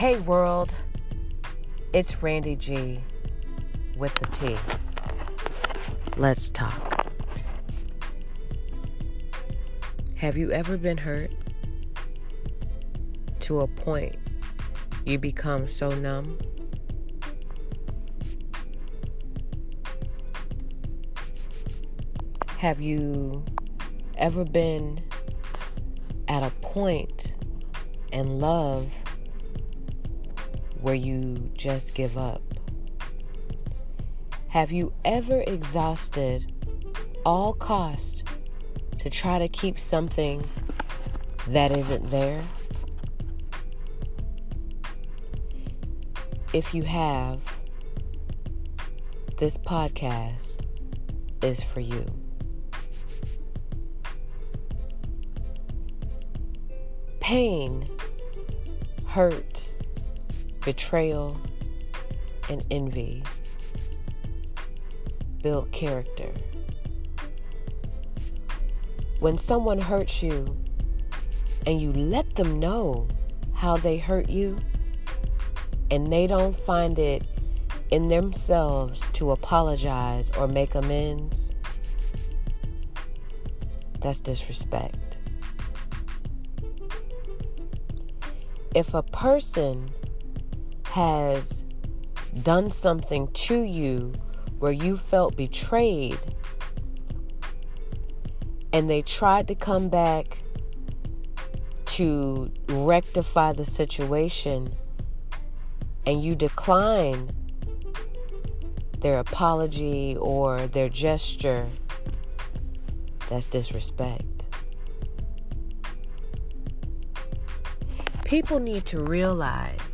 Hey world, it's Randy G with the T. Let's talk. Have you ever been hurt to a point you become so numb? Have you ever been at a point in love where you just give up? Have you ever exhausted all cost to try to keep something that isn't there? If you have, this podcast is for you. Pain, hurt, betrayal, and envy build character. When someone hurts you and you let them know how they hurt you, and they don't find it in themselves to apologize or make amends, that's disrespect. If a person has done something to you where you felt betrayed and they tried to come back to rectify the situation and you decline their apology or their gesture, that's disrespect. People need to realize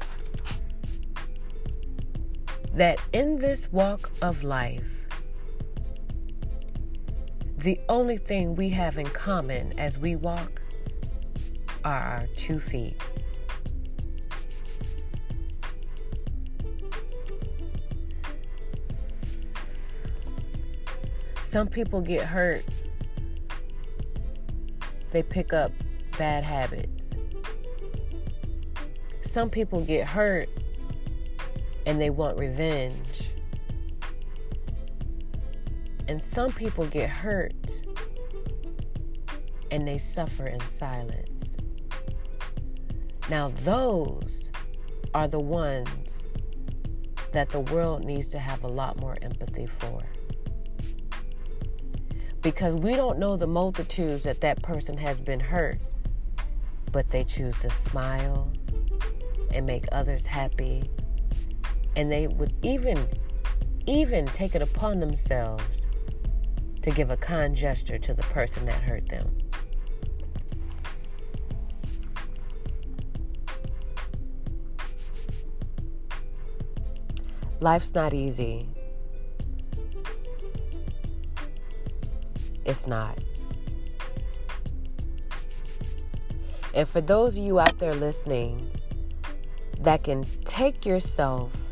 that in this walk of life, the only thing we have in common as we walk are our two feet. Some people get hurt, they pick up bad habits. Some people get hurt and they want revenge. And some people get hurt and they suffer in silence. Now, those are the ones that the world needs to have a lot more empathy for. Because we don't know the multitudes that that person has been hurt, but they choose to smile and make others happy and they would even even take it upon themselves to give a kind gesture to the person that hurt them. Life's not easy. It's not. And for those of you out there listening that can take yourself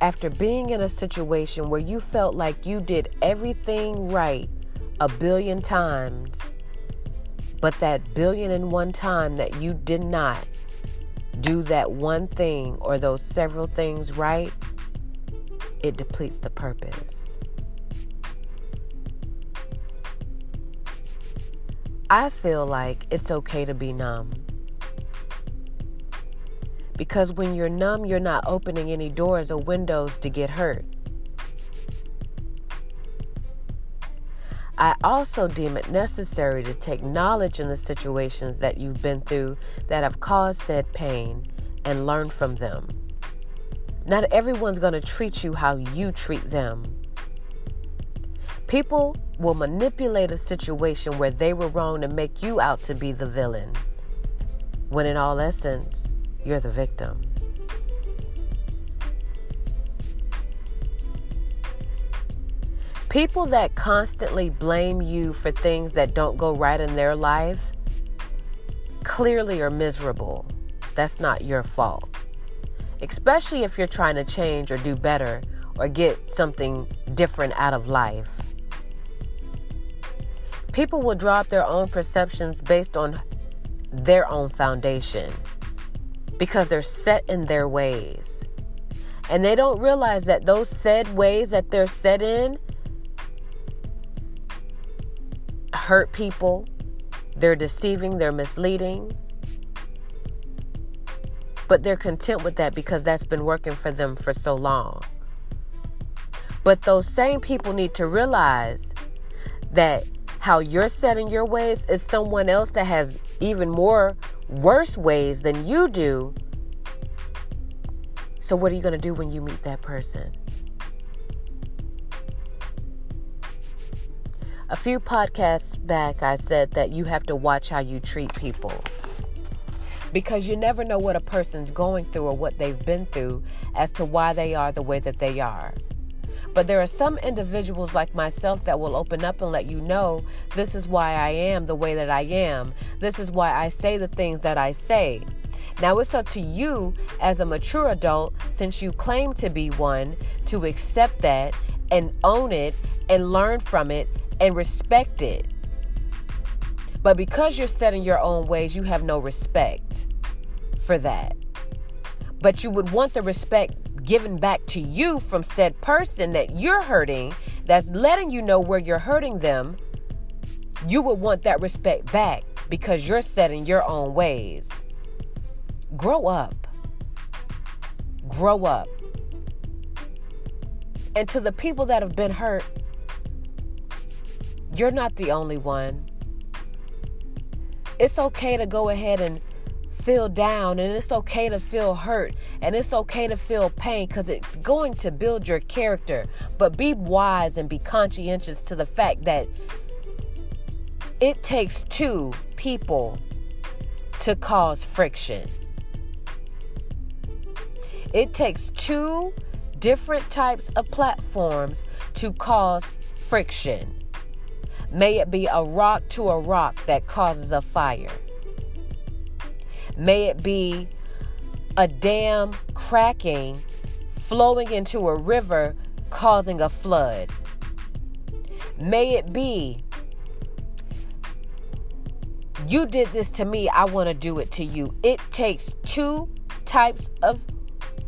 after being in a situation where you felt like you did everything right a billion times, but that billion and one time that you did not do that one thing or those several things right, it depletes the purpose. I feel like it's okay to be numb. Because when you're numb, you're not opening any doors or windows to get hurt. I also deem it necessary to take knowledge in the situations that you've been through that have caused said pain and learn from them. Not everyone's going to treat you how you treat them. People will manipulate a situation where they were wrong to make you out to be the villain, when in all essence, you're the victim. People that constantly blame you for things that don't go right in their life clearly are miserable. That's not your fault. Especially if you're trying to change or do better or get something different out of life. People will draw up their own perceptions based on their own foundation. Because they're set in their ways. And they don't realize that those said ways that they're set in hurt people, they're deceiving, they're misleading. But they're content with that because that's been working for them for so long. But those same people need to realize that how you're setting your ways is someone else that has even more worse ways than you do. So, what are you going to do when you meet that person? A few podcasts back, I said that you have to watch how you treat people because you never know what a person's going through or what they've been through as to why they are the way that they are. But there are some individuals like myself that will open up and let you know this is why I am the way that I am. This is why I say the things that I say. Now it's up to you as a mature adult, since you claim to be one, to accept that and own it and learn from it and respect it. But because you're set in your own ways, you have no respect for that. But you would want the respect given back to you from said person that you're hurting, that's letting you know where you're hurting them. You would want that respect back because you're set in your own ways. Grow up. Grow up. And to the people that have been hurt, you're not the only one. It's okay to go ahead and feel down and it's okay to feel hurt and it's okay to feel pain because it's going to build your character. But be wise and be conscientious to the fact that it takes two people to cause friction. It takes two different types of platforms to cause friction. May it be a rock to a rock that causes a fire. May it be a dam cracking, flowing into a river, causing a flood. May it be you did this to me, I want to do it to you. It takes two types of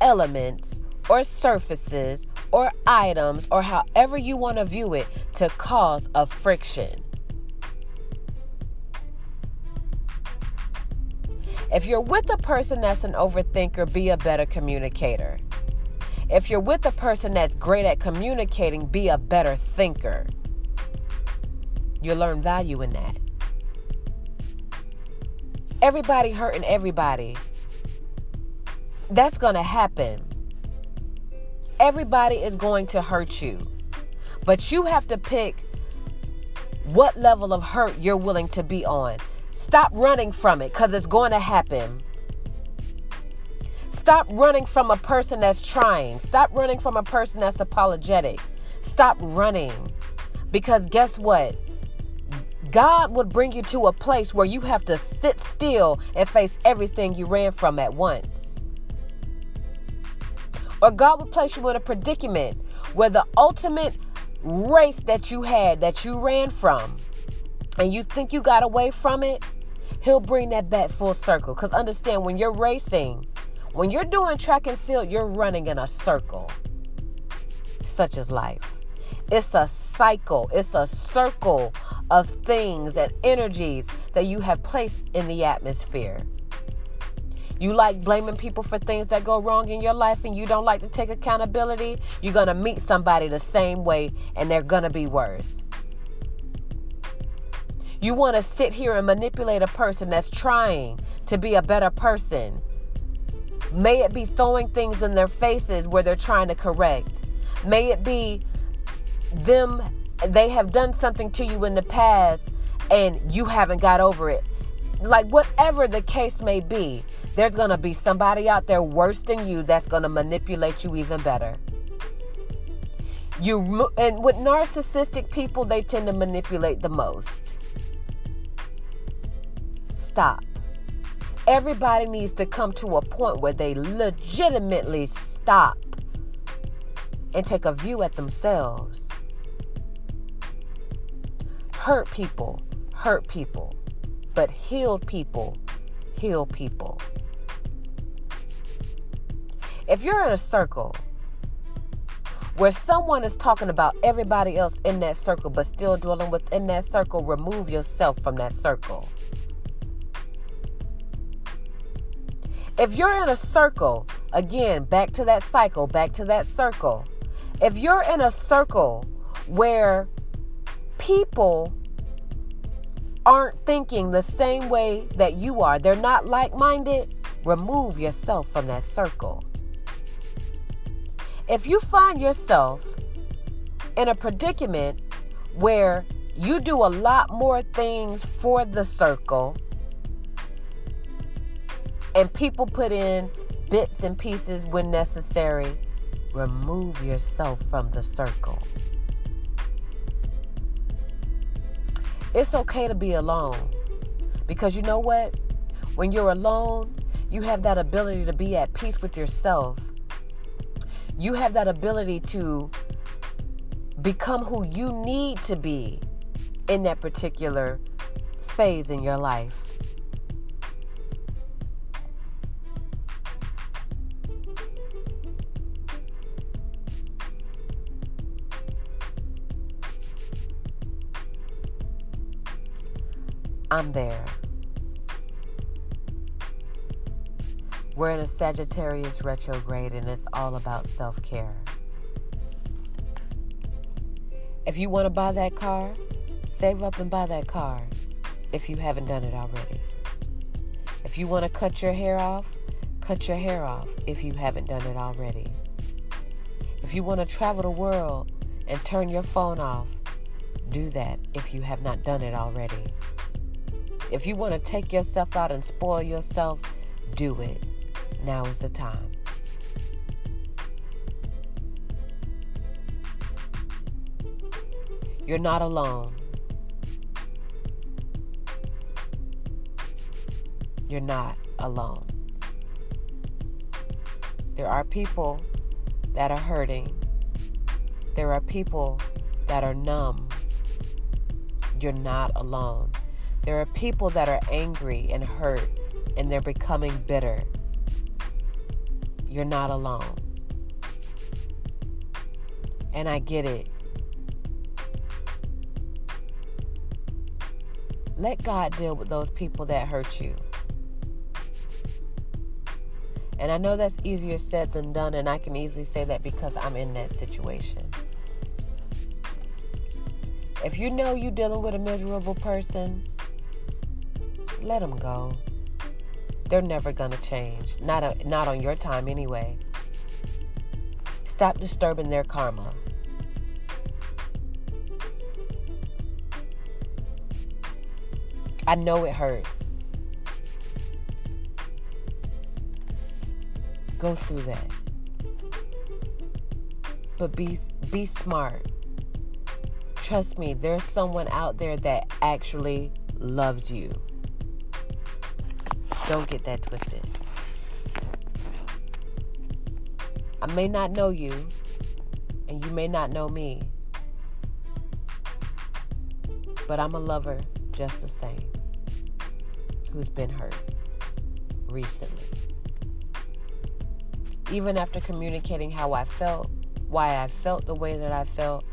elements or surfaces or items or however you want to view it to cause a friction. If you're with a person that's an overthinker, be a better communicator. If you're with a person that's great at communicating, be a better thinker. You'll learn value in that. Everybody hurting everybody. That's going to happen. Everybody is going to hurt you. But you have to pick what level of hurt you're willing to be on. Stop running from it because it's going to happen. Stop running from a person that's trying. Stop running from a person that's apologetic. Stop running. Because guess what? God would bring you to a place where you have to sit still and face everything you ran from at once. Or God would place you in a predicament where the ultimate race that you had, that you ran from, and you think you got away from it, he'll bring that back full circle. Because understand, when you're racing, when you're doing track and field, you're running in a circle. Such as life. It's a cycle, it's a circle of things and energies that you have placed in the atmosphere. You like blaming people for things that go wrong in your life and you don't like to take accountability, you're going to meet somebody the same way and they're going to be worse. You want to sit here and manipulate a person that's trying to be a better person. May it be throwing things in their faces where they're trying to correct. May it be them, they have done something to you in the past and you haven't got over it. Like, whatever the case may be, there's going to be somebody out there worse than you that's going to manipulate you even better. You and with narcissistic people, they tend to manipulate the most stop. Everybody needs to come to a point where they legitimately stop and take a view at themselves. Hurt people, hurt people, but healed people, heal people. If you're in a circle where someone is talking about everybody else in that circle but still dwelling within that circle, remove yourself from that circle. If you're in a circle, again, back to that cycle, back to that circle. If you're in a circle where people aren't thinking the same way that you are, they're not like minded, remove yourself from that circle. If you find yourself in a predicament where you do a lot more things for the circle and people put in bits and pieces when necessary, remove yourself from the circle. It's okay to be alone because you know what? When you're alone, you have that ability to be at peace with yourself you have that ability to become who you need to be in that particular phase in your life. I'm there. We're in a Sagittarius retrograde and it's all about self care. If you want to buy that car, save up and buy that car if you haven't done it already. If you want to cut your hair off, cut your hair off if you haven't done it already. If you want to travel the world and turn your phone off, do that if you have not done it already. If you want to take yourself out and spoil yourself, do it now is the time. You're not alone. You're not alone. There are people that are hurting. There are people that are numb. You're not alone. There are people that are angry and hurt and they're becoming bitter. You're not alone. And I get it. Let God deal with those people that hurt you. And I know that's easier said than done, and I can easily say that because I'm in that situation. If you know you're dealing with a miserable person, let them go they're never going to change. Not, a, not on your time, anyway. Stop disturbing their karma. I know it hurts. Go through that. But be be smart. Trust me, there's someone out there that actually loves you. Don't get that twisted. I may not know you, and you may not know me, but I'm a lover just the same who's been hurt recently. Even after communicating how I felt, why I felt the way that I felt,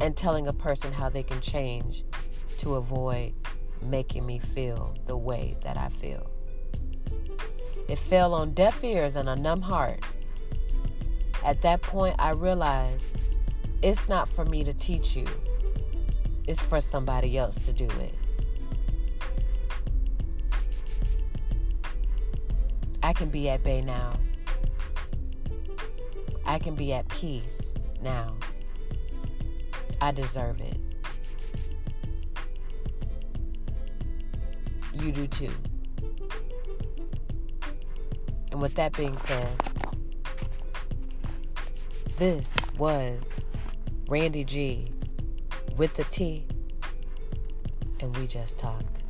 and telling a person how they can change to avoid making me feel the way that I feel. It fell on deaf ears and a numb heart. At that point, I realized it's not for me to teach you, it's for somebody else to do it. I can be at bay now. I can be at peace now. I deserve it. You do too. And with that being said, this was Randy G with the T, and we just talked.